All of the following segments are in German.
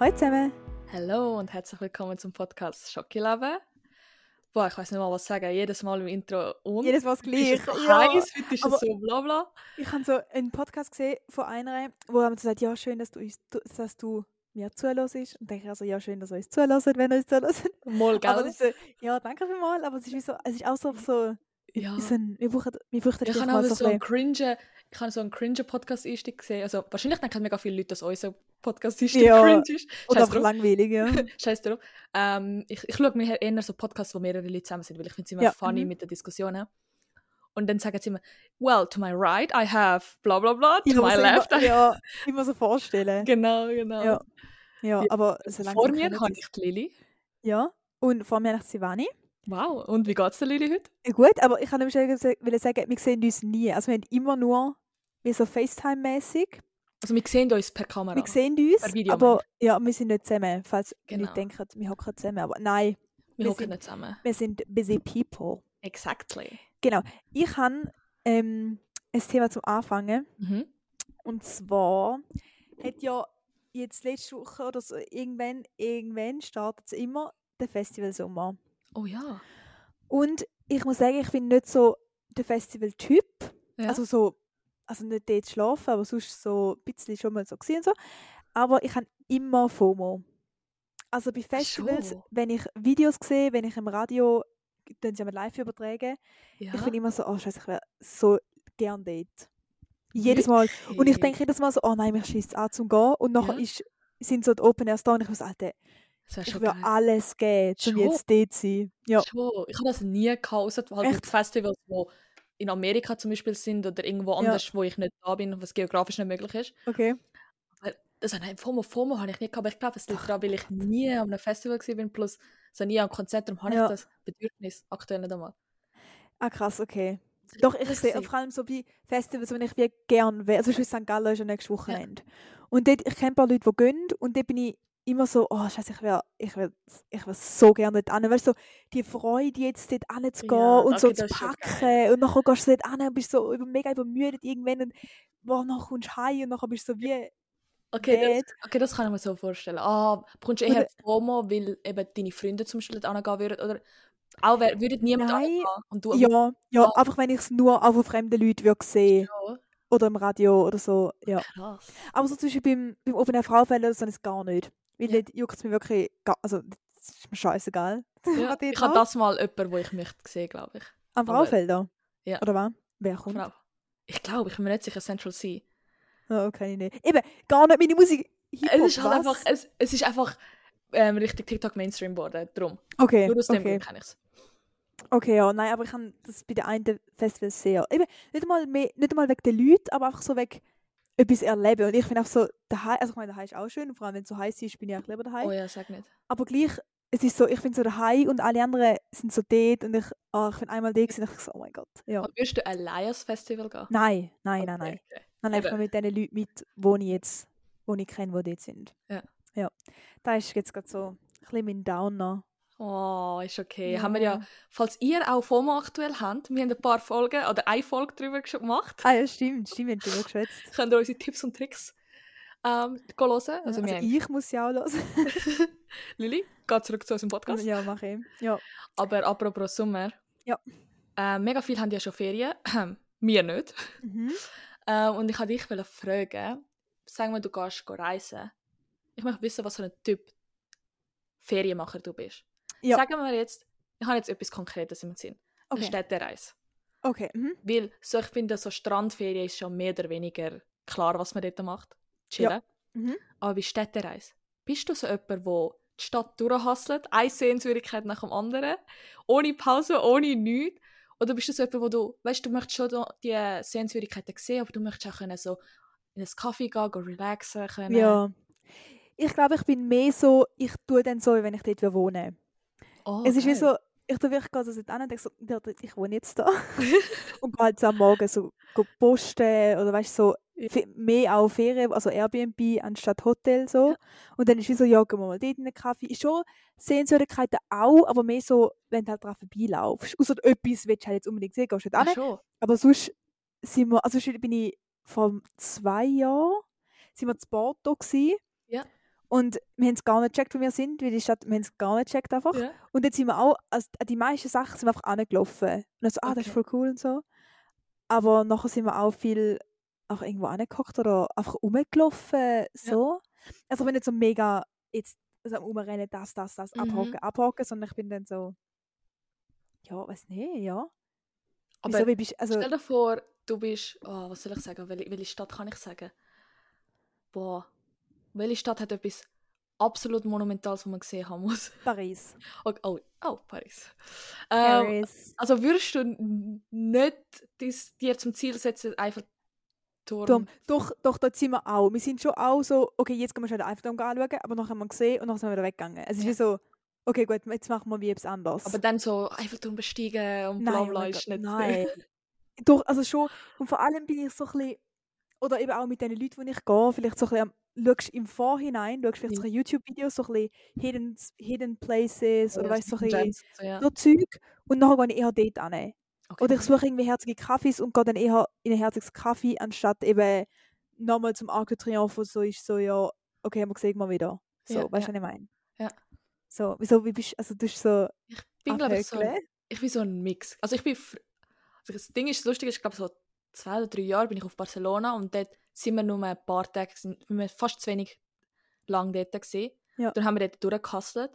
Hallo zusammen. Hallo und herzlich willkommen zum Podcast Schockeleben. Boah, ich weiß nicht mal was sagen. Jedes Mal im Intro und. Jedes Mal das gleiche. Ist es Ja, heiß, heute ist es so bla bla. Ich habe so einen Podcast gesehen von einer, wo haben gesagt, ja schön, dass du uns, dass du mir zuhörst. Und denke ich also, ja schön, dass ihr uns zuhört, wenn ihr uns zuhört. Mal, gell? Aber so- ja, danke vielmals, aber es ist wie so, es ist auch so, so, ja. so ein, wir brauchen, wir brauchen Ich habe mal so, so ein einen cringe, ich habe so einen cringe Podcast Einstieg gesehen. Also wahrscheinlich denken mega viele Leute, dass unser Podcast Einstieg Ja, cringe ist. oder einfach langweilig, ja. Scheiß drauf. Ähm, ich, ich schaue mir eher so Podcasts, wo mehrere Leute zusammen sind, weil ich finde es immer Ja, funny mhm. mit den Diskussionen. Und dann sagen sie immer, well, to my right I have bla bla bla, to Ich my left I immer, ja, immer so vorstellen. Genau, genau. Ja, ja, Ja, aber so langsam Vor mir habe ich die Lili. Ja, und vor mir habe ich Sivani. Wow. Und wie geht es der Lili heute? Gut, aber ich kann nämlich sagen, wir sehen uns nie. Also wir haben immer nur wie so FaceTime-mäßig. Also wir sehen uns per Kamera. Wir sehen uns, Video, aber ja, wir sind nicht zusammen. Falls Genau. Leute denken, wir hocken zusammen. Aber nein, wir wir hocken sind- nicht zusammen. wir sind busy people. Exactly. Ich habe ähm, ein Thema zum Anfangen. Mhm. Und zwar hat ja jetzt letzte Woche oder so irgendwann, irgendwann startet es immer der Festivalsommer. Oh ja. Und ich muss sagen, ich bin nicht so der Festivaltyp. ja. Also so, also nicht dort schlafen, aber sonst so ein bisschen schon mal so gesehen so. Aber ich habe immer FOMO. Also bei Festivals, schon? wenn ich Videos sehe, wenn ich im Radio, dann sie mal live übertragen, ja. ich bin immer so, oh scheiße, ich wäre so gern dort. Jedes Mal. Und ich denke jedes Mal so, oh nein, mich schießt an zum Gehen. Und nachher Ja. ist, sind so die Open Airs da und ich muss, Alter, ich will geil. alles geben, um jetzt dort zu sein. Ja. Schon. Ich habe das nie gehabt, außer halt Echt? Festivals, die in Amerika zum Beispiel sind oder irgendwo Ja. anders, wo ich nicht da bin, was geografisch nicht möglich ist. Okay. Also nein, FOMO, FOMO habe ich nicht gehabt, aber ich glaube, es liegt daran, weil ich nie an einem Festival bin, plus so nie am Konzert, darum habe Ja. ich das Bedürfnis aktuell nicht einmal. Ah, krass, okay. Doch, ich sehe vor allem so bei Festivals, wenn ich wie gern wäre. Also, Beispiel St. Gallen ist ja nächstes Wochenende. Und dort, ich kenne ein paar Leute, die gehen. Und dort bin ich immer so, oh, Scheiße, ich wäre ich wär, ich wär so gerne dort hin. Weißt du, so, die Freude, jetzt dort hinzugehen Ja, und so zu packen. Und nachher gehst du dort hin und bist so über, mega übermüdet irgendwann. Und boah, nachher kommst du heim und nachher bist du so wie Okay, das, okay, das kann ich mir so vorstellen. Ah, bekommst du eher FOMO, weil eben deine Freunde zum Beispiel dort hingehen würden? Oder auch wer, würde niemand hingehen und du Ja, ja, Ah. einfach wenn ich es nur von fremden Leuten würde sehen Ja, Oder im Radio oder so, ja. krass. Aber so zum Beispiel beim, beim Open Air Frauenfeld oder so ist es gar nicht. Weil Ja. dort juckt es mir wirklich, also das ist mir scheißegal. Ja, ich habe das mal jemanden, wo ich möchte sehen, glaube ich. Am Frauenfelder? Ja. Oder was? Wer kommt? Frau. Ich glaube, ich bin mir nicht sicher, Central C. Ja, okay, nicht. Eben, gar nicht meine Musik. Es ist halt einfach, es, es ist einfach ähm, richtig TikTok Mainstream geworden, darum. Okay, Nur aus dem okay. Grund kenne ich es. Okay, ja, nein, aber ich kann das bei den einen Festivals sehr. Eben, nicht einmal, mehr, nicht einmal wegen den Leuten, aber einfach so wegen etwas erleben. Und ich finde auch so, daheim, also ich meine, daheim ist auch schön, vor allem wenn es so heiß ist, bin ich auch lieber daheim. Oh ja, sag nicht. Aber gleich, es ist so, ich finde so daheim und alle anderen sind so dort und ich, ah, ich bin einmal da gewesen und ich so, oh mein Gott. Ja. Aber Würdest du allein ans Festival gehen? Nein, nein, nein, nein. okay. Nein, einfach mit den Leuten mit, wo ich jetzt, wo ich kenne, die dort sind. Ja. Ja. Da ist jetzt gerade so ein bisschen mein Downer. Oh, ist okay. Haben wir ja, falls ihr auch FOMO aktuell habt, wir haben ein paar Folgen oder eine Folge darüber gemacht, Ah ja, stimmt, stimmt, wir haben drüber geschwätzt. könnt ihr unsere Tipps und Tricks ähm, hören. Also, Also, wir haben ich muss ja auch hören. Lili, geht zurück zu unserem Podcast. ja, mache ich. Ja. Aber apropos Sommer. Ja. Äh, mega viele haben ja schon Ferien. wir nicht. Mhm. Äh, und ich wollte dich fragen, sagen wir, du gehst reisen. Ich möchte wissen, was für ein Typ Ferienmacher du bist. Ja. Sagen wir jetzt, ich habe jetzt etwas Konkretes im Sinn. Eine Okay. Städtereise. Okay. Mhm. Weil so, ich finde, so Strandferien ist schon mehr oder weniger klar, was man dort macht. Chillen. Mhm. Aber bei Städtereise, bist du so jemand, der die Stadt durchhasselt, eine Sehenswürdigkeit nach dem anderen, ohne Pause, ohne nichts? Oder bist du so jemand, wo du, weißt du, möchtest schon die Sehenswürdigkeiten sehen, aber du möchtest auch können so in einen Kaffee gehen, gehen relaxen können? Ja. Ich glaube, ich bin mehr so, ich tue dann so, wenn ich dort will wohnen Oh, Es ist wie so, ich tue wirklich gerade so an und denke so, ich wohne jetzt da. und gehe halt so am Morgen so posten oder weißt du, so mehr auch Ferien, also Airbnb anstatt Hotel so. Und dann ist wie so, ja, gehen wir mal dort in den Kaffee. Ist schon Sehenswürdigkeiten auch, aber mehr so, wenn du halt dran vorbeilaufst. Außer etwas willst du halt jetzt unbedingt sehen, gehst du schon. Aber sonst sind wir, also sonst bin ich vor zwei Jahren, sind wir zu Porto gewesen. Ja. Und wir haben es gar nicht gecheckt, wo wir sind, weil die Stadt, wir haben es gar nicht gecheckt einfach. Ja. Und jetzt sind wir auch, also die meisten Sachen sind wir einfach angelaufen. Und dann so, ah, das ist Okay. voll cool und so. Aber nachher sind wir auch viel auch irgendwo angehockt oder einfach rumgelaufen, so. Also ich bin nicht so mega jetzt also am Umrennen, das, das, das, Mhm. abhaken, abhaken, sondern ich bin dann so, ja, weiß nicht, ja. Aber Wieso, wie bist, also, stell dir vor, du bist, oh, was soll ich sagen, welche, welche Stadt kann ich sagen? Boah, welche Stadt hat etwas absolut Monumentales, was man gesehen haben muss? Paris. Oh, oh, oh Paris. Ähm, Paris. also würdest du nicht dies, dir zum Ziel setzen, einfach Turm? Doch, doch, dort sind wir auch. Wir sind schon auch so, okay, jetzt gehen wir schon den Eiffelturm anschauen, aber nachher haben wir gesehen und nachher sind wir wieder weggegangen. Es ist Ja. wie so, okay, gut, jetzt machen wir wie etwas anderes. Aber dann so Eiffelturm besteigen und bla oh bla mein ist nicht nein. Doch, also schon. Und vor allem bin ich so ein bisschen, oder eben auch mit den Leuten, die ich gehe, vielleicht so ein bisschen, am- schaust im Vorhinein, schaust vielleicht Ja. so ein YouTube-Videos, so ein bisschen Hidden, Hidden Places, oder Ja, weißt du, so ein bisschen so, ja. so Zeug. Und nachher gehe ich eher dort an. Okay. Oder ich suche irgendwie herzige Kaffees und gehe dann eher in einen herziges Kaffee, anstatt eben nochmal zum Arc de Triomphe, wo so ist so, ja, okay, wir sehen mal wieder. So, Ja, weißt du, was ich meine? Ja. So, wieso, wie bist also du bist so Ich bin, glaube ich, so ein, ich bin so ein Mix. Also ich bin, also das Ding ist, das Lustige ist, ich glaube so zwei oder drei Jahre bin ich auf Barcelona und dort sind wir nur ein paar Tage, sind wir fast zu wenig lang dort gewesen. Ja. Dann haben wir dort durchgehustelt.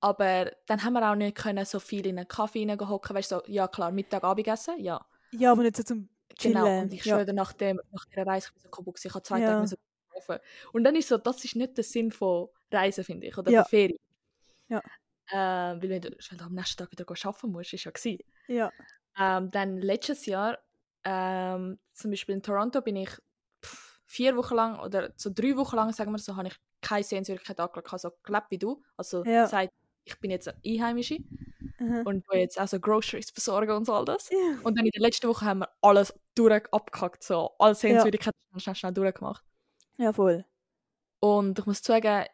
Aber dann haben wir auch nicht können so viel in einen Kaffee hineinhocken, weißt du, so, ja klar, Mittag, Abendessen, ja. Ja, aber nicht so zum Chillen. Genau, und ich ja. schwöre, nach, dem, nach dieser Reise, ich bin so kaputt, ich habe zwei Ja. Tage müssen schlafen. Und dann ist so, das ist nicht der Sinn von Reisen, finde ich, oder Ja. von Ferien. Ja. Äh, weil wenn du am nächsten Tag wieder arbeiten musst, ist ja gewesen. ja. Ähm, dann letztes Jahr, ähm, zum Beispiel in Toronto, bin ich vier Wochen lang oder so drei Wochen lang, sagen wir so, habe ich keine Sehenswürdigkeit angeschaut, ich habe so gelebt wie du. Also Ja. gesagt, ich bin jetzt eine Einheimische Mhm. und will jetzt auch so Groceries besorgen und so all das. Ja. Und dann in der letzten Woche haben wir alles durch abgehackt, so alle Sehenswürdigkeiten schnell, schnell, schnell durchgemacht. ja, voll. Und ich muss sagen,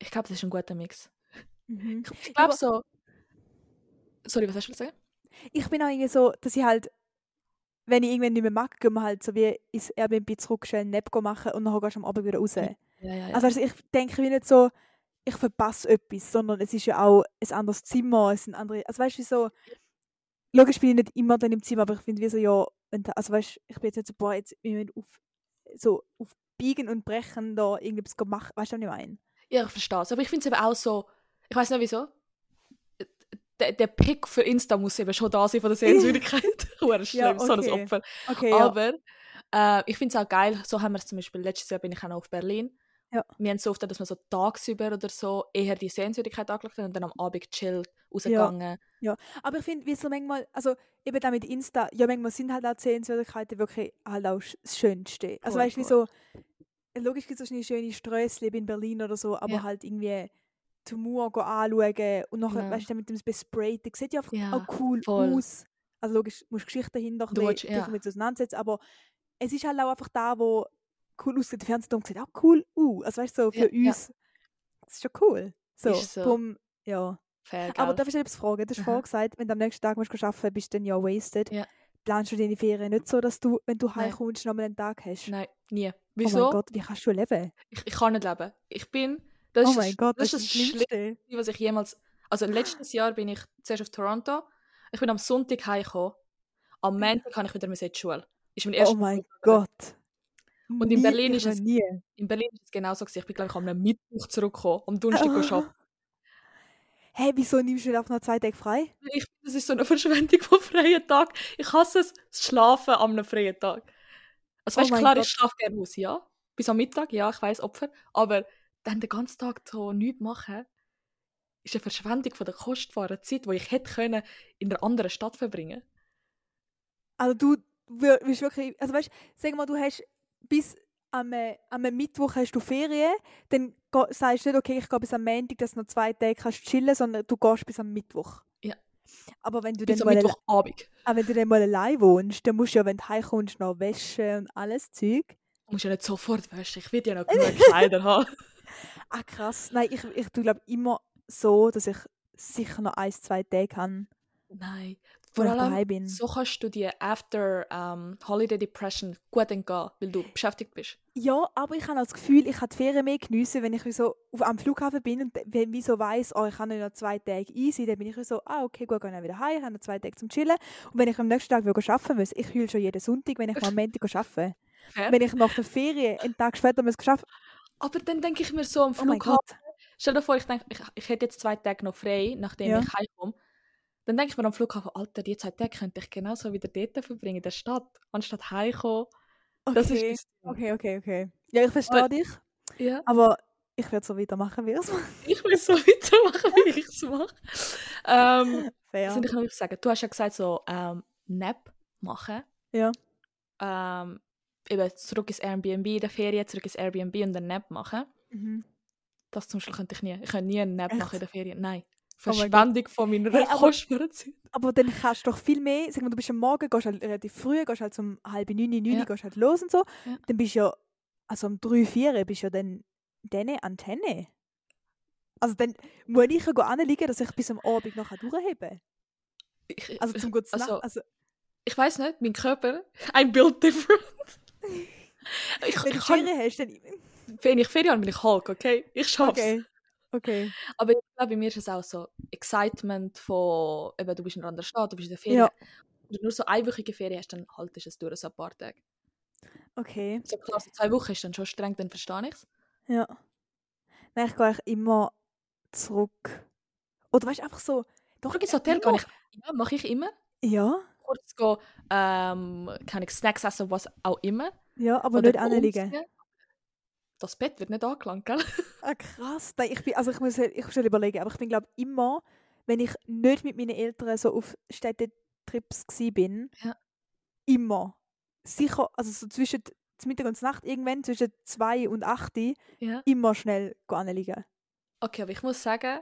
ich glaube, das ist ein guter Mix. Mhm. Ich, glaube so... Sorry, was hast du gesagt? Ich bin auch irgendwie so, dass ich halt, wenn ich irgendwann nicht mehr mag, gehen wir halt so wie ins Airbnb zurück, schnell einen Nap machen und dann gehst du am Abend wieder raus. Ja, ja, ja. Also, ich denke wie nicht so, ich verpasse etwas, sondern es ist ja auch ein anderes Zimmer, es sind andere, also weißt du, so, logisch bin ich nicht immer dann im Zimmer, aber ich finde wie so, ja, also weißt ich bin jetzt nicht so, boah, jetzt wir müssen auf, so auf Biegen und Brechen da irgendwas machen, weißt du, was ich meine? Ja, ich verstehe es. Aber ich finde es eben auch so, ich weiß nicht wieso, der, der Pick für Insta muss eben schon da sein von der Sehenswürdigkeit. Schlimm, Ja, so ein okay. Opfer. Okay, ja. Aber äh, ich finde es auch geil, so haben wir es zum Beispiel, letztes Jahr bin ich auch noch auf Berlin. Ja. Wir haben so oft, dass wir so tagsüber oder so eher die Sehenswürdigkeit angeschaut haben und dann am Abend chillt, rausgegangen. Aber ich finde, wie so manchmal, also eben da mit Insta, ja, manchmal sind halt auch die Sehenswürdigkeiten wirklich halt auch das Schönste. Also weißt du, wie so, logisch gibt es so schöne Strössli in Berlin oder so, aber Ja. halt irgendwie go anschauen und nachher, Genau. weißt du, mit dem Besprayten, sieht ja einfach Ja, auch cool voll. aus. Also logisch, musst Geschichten dahinter Du bisschen- dich ja. mit auseinandersetzen, aber es ist halt auch einfach da, wo cool aussieht. Der Fernsehturm sieht auch cool aus. Also weißt du, so für Ja, ja. uns, das ist schon cool. So, Ist so. drum, ja. Fair, Aber darf ich etwas fragen? Du hast vorher gesagt, wenn du am nächsten Tag musst arbeiten bist du dann ja wasted. Ja. Planst du deine Ferien nicht so, dass du, wenn du heimkommst, nochmal einen Tag hast? Nein, nie. Oh Wieso? mein Gott, wie kannst du leben? ich, ich kann nicht leben. Ich bin... Das oh ist mein Gott, das das, ist das Schlimmste, Schlimmste. was ich jemals... Also letztes Jahr bin ich zuerst auf Toronto. Ich bin am Sonntag heimgekommen. Am Montag kann ich wieder in die Schule. Ist mein Oh mein. Gott. Und in Berlin ist es- nie. In Berlin ist es genauso. gewesen. Ich bin, glaube ich, am Mittwoch zurückgekommen. Am Donnerstag oh. arbeiten. Hey, wieso nimmst du einfach noch zwei Tage frei? Ich das ist so eine Verschwendung von freien Tag. Ich hasse es, Schlafen am einem freien Tag. Also Oh weißt, klar, Gott. ich schlafe gerne aus, ja. Bis am Mittag, ja, ich weiß Opfer. Aber dann den ganzen Tag so nichts machen, ist eine Verschwendung von der kostbaren Zeit, die ich hätte können in einer anderen Stadt verbringen Also du wir- willst wirklich, also weißt, sag mal, du hast bis am, äh, am Mittwoch hast du Ferien, dann sagst du nicht, okay, ich gehe bis am Montag, dass du noch zwei Tage kannst chillen, sondern du gehst bis am Mittwoch. Ja. Aber wenn du Bis dann am Mittwochabend. aber wenn du dann mal allein wohnst, dann musst du ja, wenn du heimkommst, noch waschen und alles Zeug. Du musst ja nicht sofort waschen. Ich will ja noch genug Kleider haben. Ah krass. Nein, ich, ich tue glaube immer so, dass ich sicher noch ein, zwei Tage habe. Nein. Vor ich allem, so kannst du die After ähm, Holiday Depression gut entgehen, weil du beschäftigt bist. Ja, aber ich habe das Gefühl, ich kann die Ferien mehr geniessen, wenn ich so auf, am Flughafen bin und wenn ich so weiss, oh, ich kann noch zwei Tage easy, dann bin ich so, ah, okay, gut, gehe ich wieder heim, ich habe noch zwei Tage zum Chillen. Und wenn ich am nächsten Tag wieder arbeiten muss, ich heule schon jeden Sonntag, wenn ich am Montag arbeite. Wenn ich nach der Ferien einen Tag später muss arbeiten Aber dann denke ich mir so am oh Flughafen, Gott. stell dir vor, ich, denke, ich, ich hätte jetzt zwei Tage noch frei, nachdem Ja. ich heimkomme. Dann denke ich mir am Flughafen, Alter, die zwei Tage könnte ich genauso wieder dort verbringen, in der Stadt, anstatt heimkommen. Das ist Okay, das okay, okay, okay. Ja, ich verstehe Aber- dich, Ja. aber ich werde so weitermachen, wie es Ich will so weitermachen, wie ich es mache. Ähm, Fair. Was soll ich noch sagen? Du hast ja gesagt, so ähm, Nap machen. Ja. Ähm, eben zurück ins Airbnb in der Ferien, zurück ins Airbnb und dann Nap machen. Mhm. Das zum Beispiel könnte ich nie. Ich könnte nie einen Nap Echt? machen in der Ferien. Nein. Oh Verschwendung von meiner Hey, aber- Zeit. Aber dann kannst du doch viel mehr, sag mal, du bist am Morgen, gehst halt relativ früh, gehst halt um halb neun, neun, Ja. gehst halt los und so. Ja. Dann bist du ja, also um drei, vier bist du ja dann deine Antenne. Also dann muss ich ja anliegen, dass ich bis am Abend noch durchheben kann. Ich, Also zum guten also. Also, ich weiß nicht, mein Körper, ein Bild different. Ich, wenn du kann, Ferien hast, dann... wenn ich Ferien habe, bin ich Hulk, okay? Ich schaff's. Okay. Okay. Aber ich glaube, bei mir ist es auch so Excitement von, eben, du bist in einer anderen Stadt, du bist in der Ferien. Ja. Wenn du nur so einwöchige Ferien hast, dann haltest du es durch so ein paar Tage. Okay. So klar, so zwei Wochen ist dann schon streng, dann verstehe ich es. Ja. Nein, ich gehe eigentlich immer zurück. Oder weißt du, einfach so... Doch, ins Hotel gehe ich, ja, mache ich immer. Ja, Kurz gehen, ähm, kann ich Snacks essen, was auch immer. ja, aber Oder nicht anliegen. Das Bett wird nicht angelangt, gell? Ah, krass. Nein, ich bin, also ich muss, ich muss schon überlegen, aber ich bin glaube immer, wenn ich nicht mit meinen Eltern so auf Städtetrips gsi bin, Ja. immer, sicher, also so zwischen Mittag und Nacht, irgendwann zwischen 2 und 8 Ja. immer schnell anliegen. Okay, aber ich muss sagen,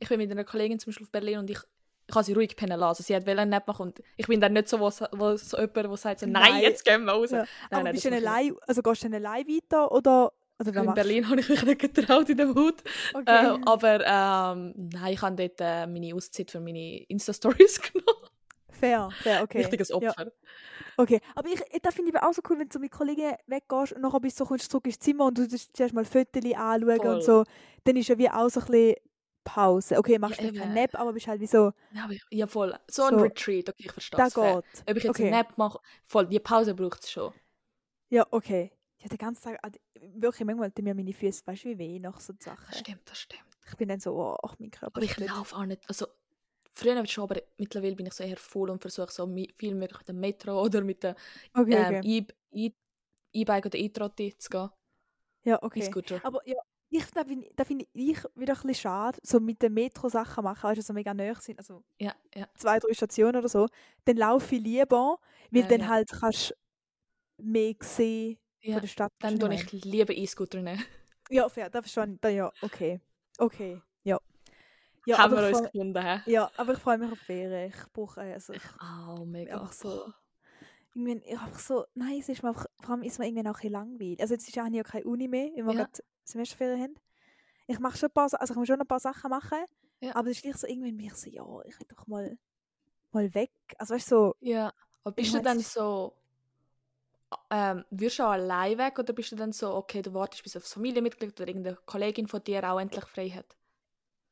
ich bin mit einer Kollegin zum Beispiel auf Berlin und ich, ich habe sie ruhig pennen lassen. Also sie hat wollen Nap machen und ich bin dann nicht so, wo, wo so jemand, der sagt so, nein, Nein. jetzt gehen wir raus. Ja. Nein, aber nein, bist du allein, also gehst du dann allein weiter oder, nicht. was In Berlin habe ich mich nicht getraut in dem Hut. du? Äh, Okay. aber ähm, nein, ich habe dort äh, meine Auszeit für meine Insta-Stories genommen. fair, fair, okay. Richtiges Ja. Opfer. Okay, aber ich, das finde ich aber auch so cool, wenn du so mit Kollegen weggehst und nachher bist du so, kommst du zurück ins Zimmer und du zuerst mal Fotos anschauen Voll. und so. Dann ist ja wie auch so ein bisschen Pause. Okay, machst Ja, du keinen eben. Nap, aber bist halt wie so, Ja, ich, ja, voll. So ein So. Retreat, okay, ich verstehe da es. Ob ich jetzt Okay. einen Nap mache, voll, die Pause braucht es schon. Ja, okay. Ja, den ganzen Tag, ah, wirklich, manchmal tun mir meine Füße, weißt du, wie weh nach so Sachen. Das stimmt, das stimmt. Ich bin dann so, oh, ach, mein Körper Aber ich laufe auch nicht. Also, früher schon, aber mittlerweile bin ich so eher voll und versuche so viel möglich mit dem Metro oder mit dem Okay, ähm, okay. E- E- E-Bike oder E-Trotti zu gehen. Ja, okay. E-Scooter. Aber ja, ich, da finde da find ich wieder ein bisschen schade, so mit den Metro-Sachen machen, weißt du, so mega nahe sind, also Ja, ja. zwei, drei Stationen oder so, dann laufe ich lieber, weil Ja, dann halt kannst mehr sehen ja. von der Stadt. Dann tue ich lieber E-Scooter nehmen. Ja, fair, das verstehe ich. Ja, okay. Okay, ja. Ja, Haben aber wir ich uns gefunden, hä? ja, aber ich freue mich auf Ferien. Ich brauche, also ich Oh, mega. so, irgendwie, ich einfach so, nein, es ist mir einfach, vor allem ist mir irgendwann auch ein langweilig. Also jetzt ist ja ja keine Uni mehr, weil wir Ja. gerade Semesterferien haben. Ich mache schon ein paar, also ich muss schon ein paar Sachen machen, Ja. aber es ist gleich so, irgendwann bin ich so, ja, ich will doch mal, mal weg. Also weißt du, so, Ja. Aber bist du dann so... Ähm, wirst du auch allein weg oder bist du dann so, okay, du wartest bis auf das Familienmitglied oder irgendeine Kollegin von dir auch endlich frei hat?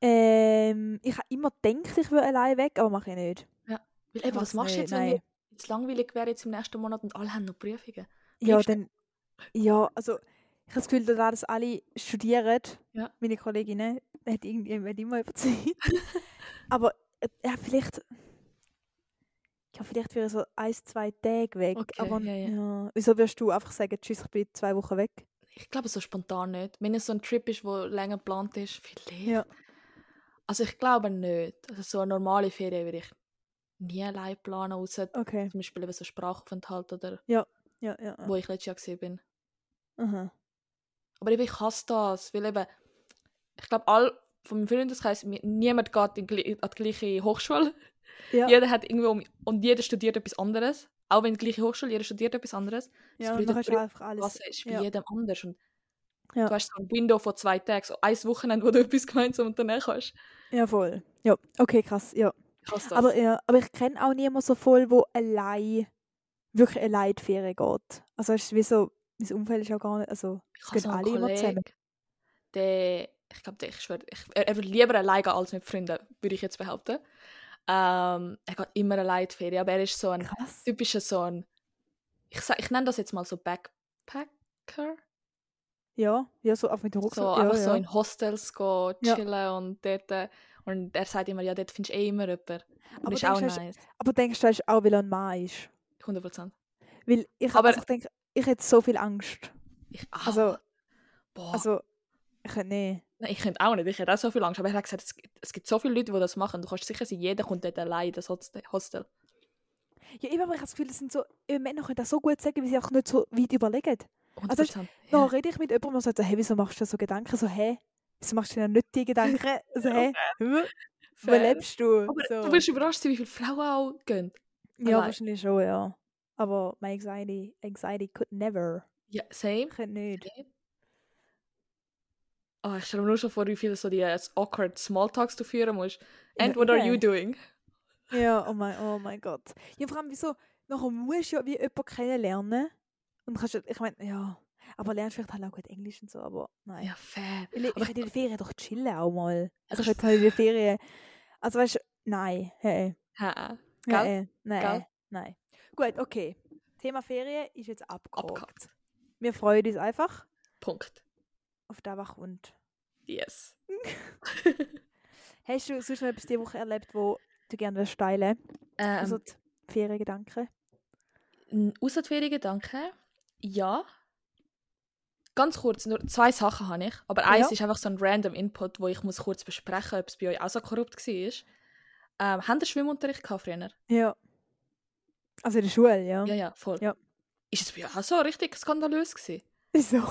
ähm, ich habe immer gedacht, ich würde allein weg, aber mache ich nicht. Weil Ich eben, was machst du nicht, jetzt, wenn nein. Jetzt langweilig wäre jetzt im nächsten Monat und alle haben noch Prüfungen? Ja, dann, ja, also ich habe das Gefühl, da dass alle studieren, Ja. meine Kolleginnen, hat irgendjemand immer überzeugt. aber äh, ja, vielleicht, ja, vielleicht wäre so ein, zwei Tage weg. Okay, aber ja, ja. wieso wirst du einfach sagen, tschüss, ich bin zwei Wochen weg? Ich glaube so spontan nicht. Wenn es so ein Trip ist, wo länger geplant ist, vielleicht. Ja. Also ich glaube nicht. Also so eine normale Ferien würde ich nie allein planen, außer Okay. zum Beispiel eben so Sprachaufenthalt oder Ja, ja, ja. wo ich letztes Jahr gesehen bin. Aha. Aber eben, ich hasse das, weil eben, ich glaube, all von meinem Freundeskreis, niemand geht in, an die gleiche Hochschule. Ja, Jeder hat irgendwo, um- und jeder studiert etwas anderes. Auch wenn die gleiche Hochschule, jeder studiert etwas anderes. ja das und dann du bedeutet, einfach alles. Was ist bei ja. jedem anders. Und Ja. du hast so ein Window von zwei Tagen, so ein Wochenende, wo du etwas gemeinsam unternehmen kannst. ja, voll. Ja, okay, krass, ja. Das. Aber, ja, aber ich kenne auch niemanden so voll, wo allein, wirklich allein in die Ferien geht. Also es ist wie so, mein Umfeld ist ja gar nicht, also ich es gehen alle immer zusammen. Der, ich glaube, ich schwör, ich, er, er würde lieber allein gehen als mit Freunden, würde ich jetzt behaupten. Ähm, er geht immer allein in die Ferien, aber er ist so ein Krass. typischer so ein, ich, sag, ich nenne das jetzt mal so Backpacker. Ja, ja, so auf mit dem Rucksack. So ja, einfach ja. so in Hostels gehen, Ja. chillen und dort. Und er sagt immer, ja, dort findest du eh immer jemanden. Und Aber ist auch denkst du, nice. Aber denkst du, das ist auch, weil er ein Mann ist? 100%. Weil ich, Aber- also ich denke, ich hätte so viel Angst. Ich, ah, Also, boah. also, ich hätte, nee. Nein, ich könnte auch nicht, ich hätte auch so viel Angst. Aber er hat gesagt, es gibt, es gibt so viele Leute, die das machen. Du kannst sicher sein, jeder kommt dort allein in das Host- Hostel. Ja, eben, aber ich habe das Gefühl, das sind so, äh, Männer können das so gut sagen, weil sie auch nicht so weit überlegen. 100%. Also, ja. Dann rede ich mit jemandem und sage, hey, wieso machst du dir so Gedanken? So, hä? Wieso machst du dir nicht die Gedanken? So, hä? Wo lebst du? Aber so. du wirst überrascht sein, wie viele Frauen auch gehen. ja, allein. wahrscheinlich schon, ja. Aber my anxiety, anxiety could never. Ja, same. Könnte nicht. Oh, ich stelle mir nur schon vor, wie viele so die äh, awkward Smalltalks du führen musst. Ja, And what are you doing? Ja, oh mein, oh mein Gott. Ja, vor allem, wieso, nachher musst du ja wie jemanden kennenlernen. Und kannst, ich meine, ja, aber lernst vielleicht halt auch gut Englisch und so, aber nein. Ja, fair. Ich, aber ich will in der Ferien doch chillen auch mal. Also ich Das will halt in der Ferien, also weißt du, nein, hey, Ha, nein, Gell? nein. Gut, okay. Thema Ferien ist jetzt abgehakt. abgehakt. Wir freuen uns einfach Punkt. auf was kommt. Yes. Hast du sonst noch etwas diese Woche erlebt, wo du gerne willst teilen Ähm, Also die Feriengedanken? Ausser die Feriengedanken, ja. Ganz kurz, nur zwei Sachen habe ich. Aber eins Ja. ist einfach so ein random Input, wo ich muss kurz besprechen ob es bei euch auch so korrupt war. Ähm, habt ihr Schwimmunterricht gehabt früher? Ja. Also in der Schule, ja. Ja, ja, voll. Ja. Ist es bei euch auch so richtig skandalös gewesen? Wieso?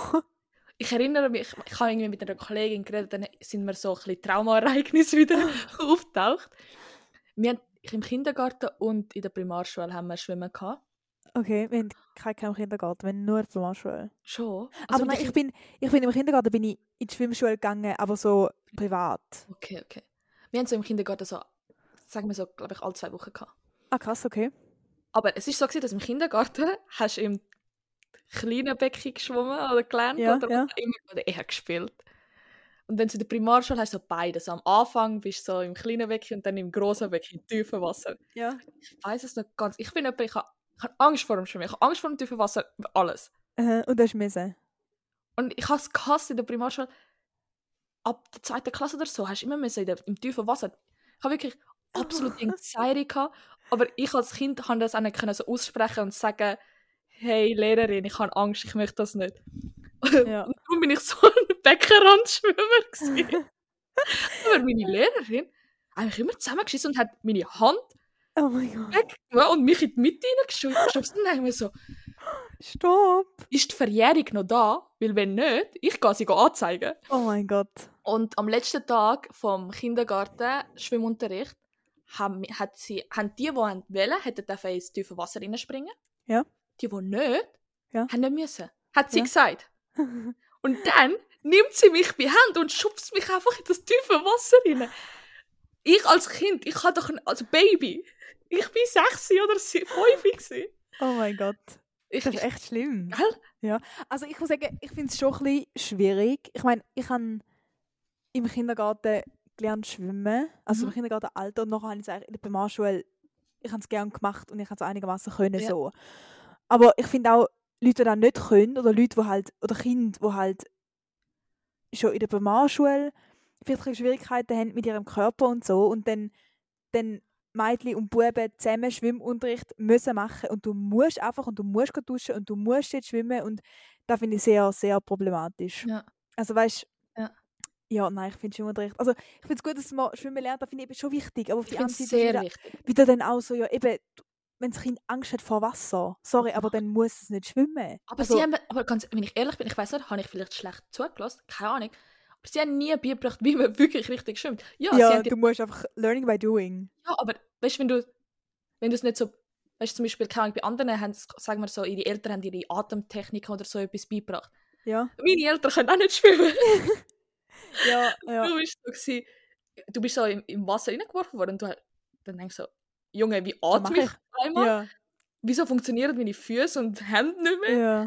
Ich erinnere mich, ich, habe irgendwie mit einer Kollegin geredet, dann sind mir so ein bisschen Traumaereignisse wieder auftaucht. Wir haben, ich im Kindergarten und in der Primarschule haben wir Schwimmen gehabt. Okay, wir haben keinen Kindergarten, wir haben nur Primarschule. Schon. Also aber nein, ich bin, ich bin im Kindergarten bin ich in die Schwimmschule gegangen, aber so privat. Okay, okay. Wir haben so im Kindergarten so, sagen wir so, glaube ich, alle zwei Wochen gehabt. Ah, krass, okay. Aber es ist so, gewesen, dass im Kindergarten hast du im kleinen Becken geschwommen oder gelernt Ja, oder, ja. immer oder eher gespielt. Und dann zu der Primarschule hast du so beides. Am Anfang bist du so im kleinen Becken und dann im großen Becken, im tiefen Wasser. Ja. Ich weiß es nicht ganz. Ich bin jemand, ich habe ich habe Angst vor dem Schwimmen. Ich habe Angst vor dem tiefen Wasser, alles. Äh, und das ist müssen. Und ich habe es gehasst in der Primarschule. Ab der zweiten Klasse oder so hast du immer müssen in der, im tiefen Wasser. Ich habe wirklich absolut Anxiety gehabt. Aber ich als Kind konnte das auch nicht können so aussprechen und sagen, hey Lehrerin, ich habe Angst, ich möchte das nicht. Ja. Und darum bin ich so ein Beckenrandschwimmer gewesen. Aber meine Lehrerin eigentlich immer zusammengeschissen und hat meine Hand Oh mein Gott. weggenommen und mich in die Mitte hineingeschoben. Und dann denke ich mir so, Stopp. ist die Verjährung noch da? Weil wenn nicht, ich gehe sie anzeigen. Oh mein Gott. Und am letzten Tag vom Kindergarten Schwimmunterricht haben, hat sie, haben die, die wollen, hätten dürfen ins tiefe Wasser reinspringen. Ja. Die, die nicht, Ja. haben nicht müssen. Hat sie Ja. gesagt. Und dann nimmt sie mich bei Hand und schubst mich einfach in das tiefe Wasser rein. Ich als Kind, ich hatte doch ein, als Baby, ich bin sechs oder fünf. Oh mein Gott. Ich, Das ist echt schlimm. Gell? Ja. Also ich muss sagen, ich finde es schon ein bisschen schwierig. Ich meine, ich habe im Kindergarten gelernt schwimmen. Also Mhm. im Kindergartenalter. Und nachher habe ich es in der Primarschule, ich habe es gerne gemacht und ich habe es einigermaßen können Ja. so. Aber ich finde auch, Leute, die das nicht können, oder Leute, die halt, oder Kinder, die halt schon in der Primarschule vielleicht Schwierigkeiten haben mit ihrem Körper und so und dann, dann Mädchen und Buben zusammen Schwimmunterricht müssen machen und du musst einfach und du musst duschen und du musst jetzt schwimmen und das finde ich sehr, sehr problematisch. Ja. Also weißt Ja. ja, nein, ich finde Schwimmunterricht, also ich finde es gut, dass man schwimmen lernt, das finde ich eben schon wichtig, aber auf die andere Seite wieder, wichtig. wieder dann auch so, ja eben, wenn das Kind Angst hat vor Wasser, sorry, aber dann muss es nicht schwimmen. Aber also, sie haben, aber ganz, wenn ich ehrlich bin, ich weiß nicht, habe ich vielleicht schlecht zugelassen, keine Ahnung. Sie haben nie beigebracht, wie man wirklich richtig schwimmt. Ja, ja, du musst einfach learning by doing. ja aber weißt du, wenn du, wenn du es nicht so, weißt du, zum Beispiel, keine bei anderen haben, es- sagen wir so, ihre Eltern haben ihre Atemtechniken oder so etwas beigebracht. Ja, Meine Eltern können auch nicht schwimmen. ja, ja. Du bist so, gewesen, du bist so im, im Wasser reingeworfen worden und du, dann denke ich so, Junge, wie atme ich einmal? Ja. Wieso funktionieren meine Füße und Hände nicht mehr? Ja.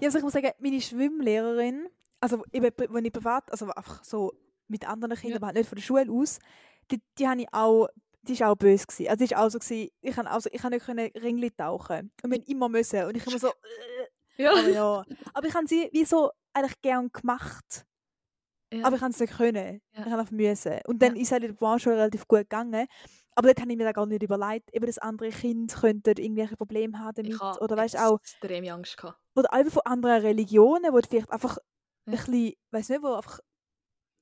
ja, also ich muss sagen, meine Schwimmlehrerin, also eben, wenn ich privat, also einfach so mit anderen Kindern, Ja. aber halt nicht von der Schule aus, die, die habe ich auch, die ist auch böse gewesen. Also die ist auch so gewesen, ich kann also, ich kann nicht können Ringli tauchen und wir immer müssen und ich immer so, äh, Ja. aber ja, aber ich habe sie wie so eigentlich gern gemacht, Ja. aber ich kann es nicht können, Ja. ich habe einfach müssen. Und dann ist es halt in der Branche relativ gut gegangen. Aber dort habe ich mir dann gar nicht überlegt, eben, dass andere Kinder könnten irgendwelche Probleme haben damit. ich Oder weißt auch, Angst gehabt. oder einfach von anderen Religionen, wo vielleicht einfach Ja. ein bisschen, weiß nicht, wo einfach,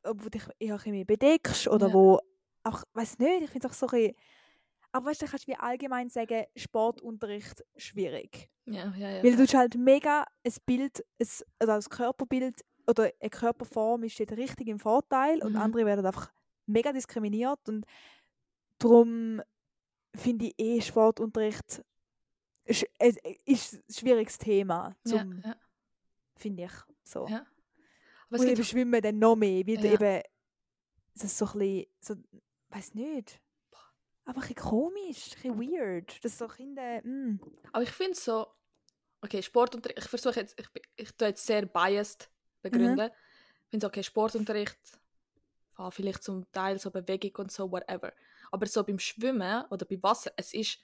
wo du dich eher ein mehr bedeckst oder Ja. wo auch, weiß nicht, ich finde es auch so ein bisschen, aber weißt du, du kannst wie allgemein sagen, Sportunterricht schwierig. Ja, ja, ja. Weil du halt mega ein Bild, ein, also das Körperbild oder eine Körperform ist dort richtig im Vorteil und Mhm. andere werden einfach mega diskriminiert und darum finde ich eh Sportunterricht es ist ein schwieriges Thema, ja, zum, ja, finde ich. So. ja. Es Und gibt eben Schwimmen dann noch mehr, weil Ja. eben das ist so ein bisschen, so, weiß nicht, aber ein bisschen komisch, ein bisschen weird, dass so Kinder, mm, Aber ich finde so, okay, Sportunterricht, ich versuche jetzt, ich, ich tue jetzt sehr biased begründen. Ich finde so, okay, Sportunterricht, ja, vielleicht zum Teil so Bewegung und so, whatever. Aber so beim Schwimmen oder beim Wasser, es ist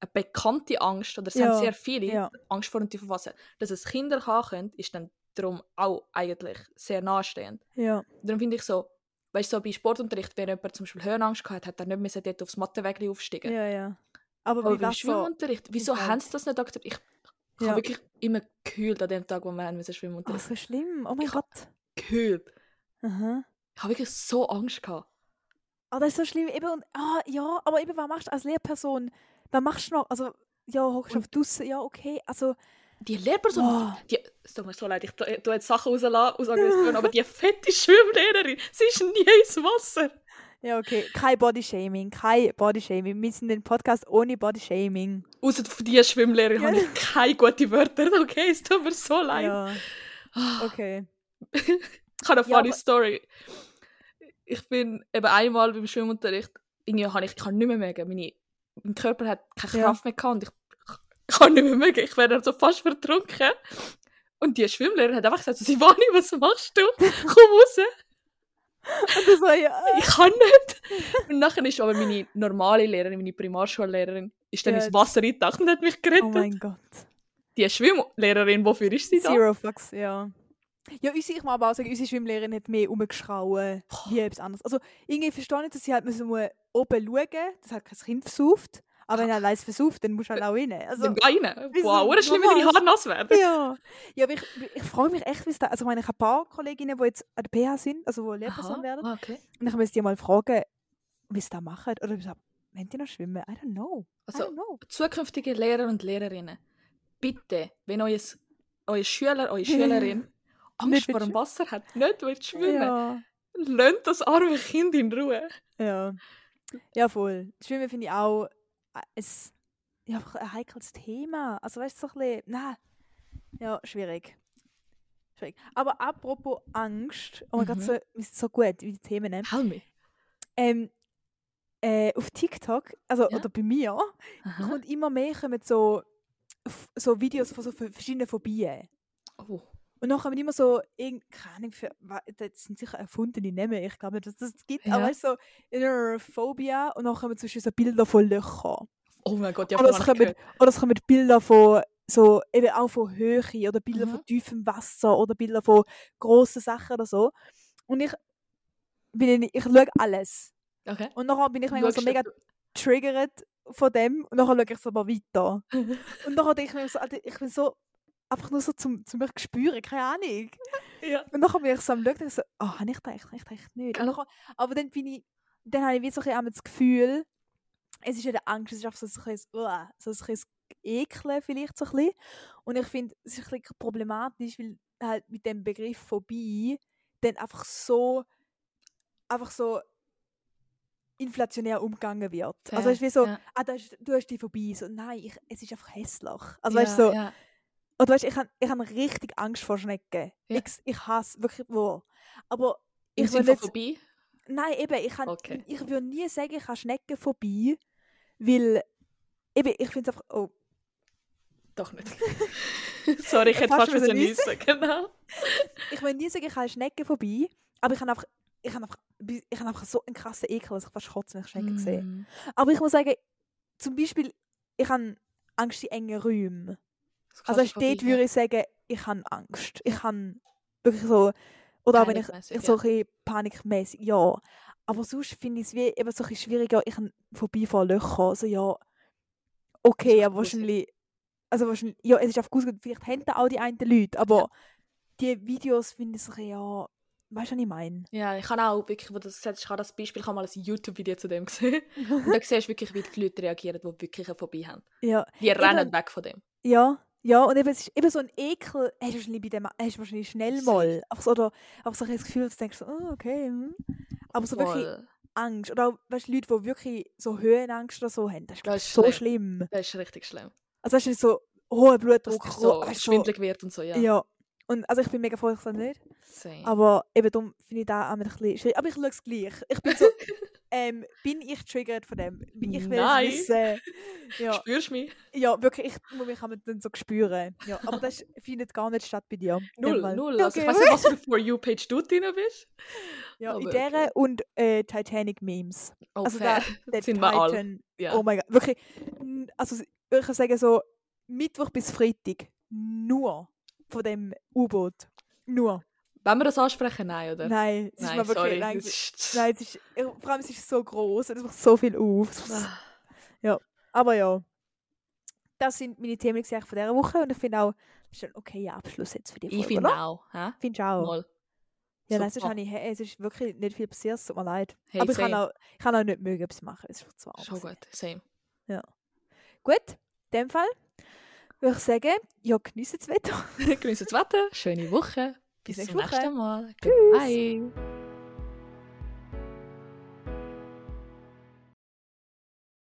eine bekannte Angst, oder es Ja, haben sehr viele ja. Angst vor dem tiefen Wasser. Dass es Kinder haben können, ist dann darum auch eigentlich sehr nahestehend. ja, Darum finde ich so, weißt du, so bei Sportunterricht, wenn jemand zum Beispiel Höhenangst gehabt hat, hat er nicht müssen dort aufs Mattenwägli aufsteigen ja, ja. Aber, aber bei beim Schwimmunterricht, wieso haben sie das nicht akzeptiert? Ich, ich Ja. habe wirklich immer gekühlt an dem Tag, wo wir haben müssen oh, Schwimmunterricht. so schlimm, oh mein Ich Gott. Gekühlt. Aha. Ich habe wirklich so Angst gehabt. Ah, das ist so schlimm. Eben, und, ah, ja, aber eben, was machst du als Lehrperson? Was machst du noch? Also, ja, hockst du auf draussen, ja, okay. Also, Die Lehrperson, Wow. die, es tut mir so leid, ich tu tu jetzt Sachen rauslassen, aber die fette Schwimmlehrerin, sie ist nie ins Wasser. ja, okay. Kein Bodyshaming, kein Bodyshaming. Wir sind ein Podcast ohne Bodyshaming. Außer für diese Schwimmlehrerin Ja. habe ich keine guten Wörter, okay? Es tut mir so leid. Ja, Ah. okay. Ich habe eine Ja, funny aber- Story. Ich bin eben einmal beim Schwimmunterricht, irgendwie habe ich, ich kann nicht mehr mögen. Meine, mein Körper hat keine Ja. Kraft mehr gehabt und ich, ich kann nicht mehr mögen. Ich werde so fast vertrunken. Und die Schwimmlehrerin hat einfach gesagt, so, Sivani, was machst du? Komm raus. Und das war ja. Ich kann nicht. Und nachher ist aber meine normale Lehrerin, meine Primarschullehrerin, ist dann Ja. ins Wasser eingetaucht und hat mich gerettet. Oh mein Gott. die Schwimmlehrerin, wofür ist sie da? Zero fucks, ja. Ja, unsere, ich muss aber auch sagen, unsere Schwimmlehrerin hat mehr rumgeschrauen wie etwas anderes. Also, irgendwie verstehe ich, nicht, dass sie halt müssen oben schauen, dass halt kein Kind versauft. Aber wenn er allein versauft, dann musst du halt auch rein. Also, Dann geh rein. Wow, oder schlimm, wie deine? Haare nass werden. ja. Ja, aber ich, ich frage mich echt, wie es da. Also, ich meine, ich habe ein paar Kolleginnen, die jetzt an der PH sind, also die Lehrperson werden. okay. Und ich müsste die mal fragen, wie sie das machen. Oder wie sie wenn die noch schwimmen? I don't know. I Also, don't know. zukünftige Lehrer und Lehrerinnen, bitte, wenn euer, euer Schüler, eure Schülerin Angst vor dem Wasser hat, nicht will schwimmen, Ja. lasst das arme Kind in Ruhe. Ja. Ja, voll. Schwimmen finde ich auch es, ja, einfach ein heikles Thema. Also weißt du, so ein bisschen, nein. Ja, schwierig. Schwierig. Aber apropos Angst, oh mein Gott, Mhm. so, wir sind so gut, wie die Themen. ne? Helmi. Ähm, äh, auf TikTok, also Ja. oder bei mir, kommt immer mehr kommen so, so Videos von so verschiedenen Phobien. Oh. Und dann kommen immer so, keine Ahnung, für, das sind sicher erfundene Namen, ich glaube nicht, dass das gibt, Ja. aber so Inner Phobia und dann kommen zum Beispiel so Bilder von Löchern. oh mein Gott, ja, oder, es kommen, oder es kommen Bilder von so, eben auch von Höhe oder Bilder Mhm. von tiefem Wasser oder Bilder von grossen Sachen oder so. Und ich bin, ich schaue alles. Okay. Und nachher bin ich manchmal so mega triggert von dem und nachher schaue ich so aber weiter. Und nachher denke ich mir so, Alter, ich bin so, einfach nur so zum, zum mich spüren, keine Ahnung. ja. Und dann bin ich so am Schauen, und so, oh, habe ich das echt, habe ich echt nicht. Nachher, aber dann bin ich, dann habe ich wie so ein bisschen das Gefühl, es ist ja die Angst, es ist einfach so ein bisschen, uah, so ein bisschen Ekeln vielleicht so ein bisschen. Und ich finde, es ist ein bisschen problematisch, weil halt mit dem Begriff Phobie dann einfach so, einfach so inflationär umgegangen wird. Also Fair, es ist wie so, ja. ah, du hast die Phobie. So, nein, ich, es ist einfach hässlich. Also weißt du, ja, so, ja. Oder weißt, ich habe ich hab richtig Angst vor Schnecken. Ja. Ich, ich hasse wirklich wohl. Aber ich will nicht, vorbei? nein, eben, ich, kann, Okay. ich würde nie sagen, ich habe Schneckenphobie. Weil, eben, ich finde es einfach, oh, Doch nicht. Sorry, ich hätte Fast müssen niesen. Genau. ich will nie sagen, ich habe Schnecken vorbei, aber ich habe einfach, ich habe einfach, ich habe einfach so einen krassen Ekel, dass ich fast kotze, wenn ich Schnecken sehe. Mm. Aber ich muss sagen, zum Beispiel, ich habe Angst in engen Räumen. Also dort vorbei- würde ich sagen, ich habe Angst. Ich habe wirklich so, oder auch wenn ich, ich so ein panikmäßig, ja. Aber sonst finde ich es wie eben so ein bisschen schwieriger, ich kann vorbei von Löchern, also ja, okay, aber wahrscheinlich, also wahrscheinlich, ja, es ist einfach gut, vielleicht haben da auch die einen Leute, aber die Videos finde ich so, ja, weißt du, was ich meine? Ja, ich habe auch wirklich, wo du das gesagt hast, ich habe das Beispiel, ich habe mal ein YouTube-Video zu dem gesehen. Und da siehst du wirklich, wie die Leute reagieren, die wirklich eine Phobie haben. Ja, Die rennen weg von dem. ja, ja, und eben, es ist eben so ein Ekel, hast du wahrscheinlich bei dem, hast du wahrscheinlich schnell mal, einfach so, oder, einfach so ein Gefühl, dass du denkst, oh, okay, hm. aber so wirklich Voll. Angst, oder auch, weißt du, Leute, die wirklich so Höhenangst oder so haben, das ist, Das ist so schlimm. schlimm. Das ist richtig schlimm. Also weißt du, so hoher Dass Blutdruck, es so weißt so, schwindelig wird und so, ja. ja. Und also ich bin mega froh, dass ich das nicht. Same. Aber eben darum finde ich da auch ein bisschen schwierig. Aber ich schaue es gleich. Ich bin so, ähm, bin ich triggert von dem? Bin Ich will Nein. wissen. Ja, Spürst du mich? ja, wirklich, ich muss mich dann so spüren. Ja, aber das findet gar nicht statt bei dir. In Null, null. Ja, Also ich okay. weiß nicht, was für eine For You-Page du drin bist. Ja, in aber der okay. und äh, Titanic-Memes. Oh, Also da, der Sind wir alle. Titan. Ja. Oh mein Gott, wirklich. Also ich kann sagen, so Mittwoch bis Freitag nur von dem U-Boot. Nur. Wenn wir das ansprechen, nein, oder? Nein, es ist Nein, mir wirklich. sorry. Nein, Das ist- nein es ist, vor allem es ist so groß und es macht so viel auf. Ah, Aber ja, das sind meine Themen von dieser Woche und ich finde auch, das ist ein okayer Abschluss jetzt für die Ich Folge, finde auch. hä? Findest du auch? Mal. Ja, nein, sonst habe ich, hey, es ist wirklich nicht viel passiert, es tut mir leid. Hey, Aber ich kann, auch, ich kann auch nicht mögen, etwas machen, es ist zu warm. Schon gut, same. Gut, in dem Fall würde ich sagen, ja, geniessen das Wetter. Genießt das Wetter, schöne Woche. Bis Bis zum nächste nächsten. Mal. Tschüss. Goodbye.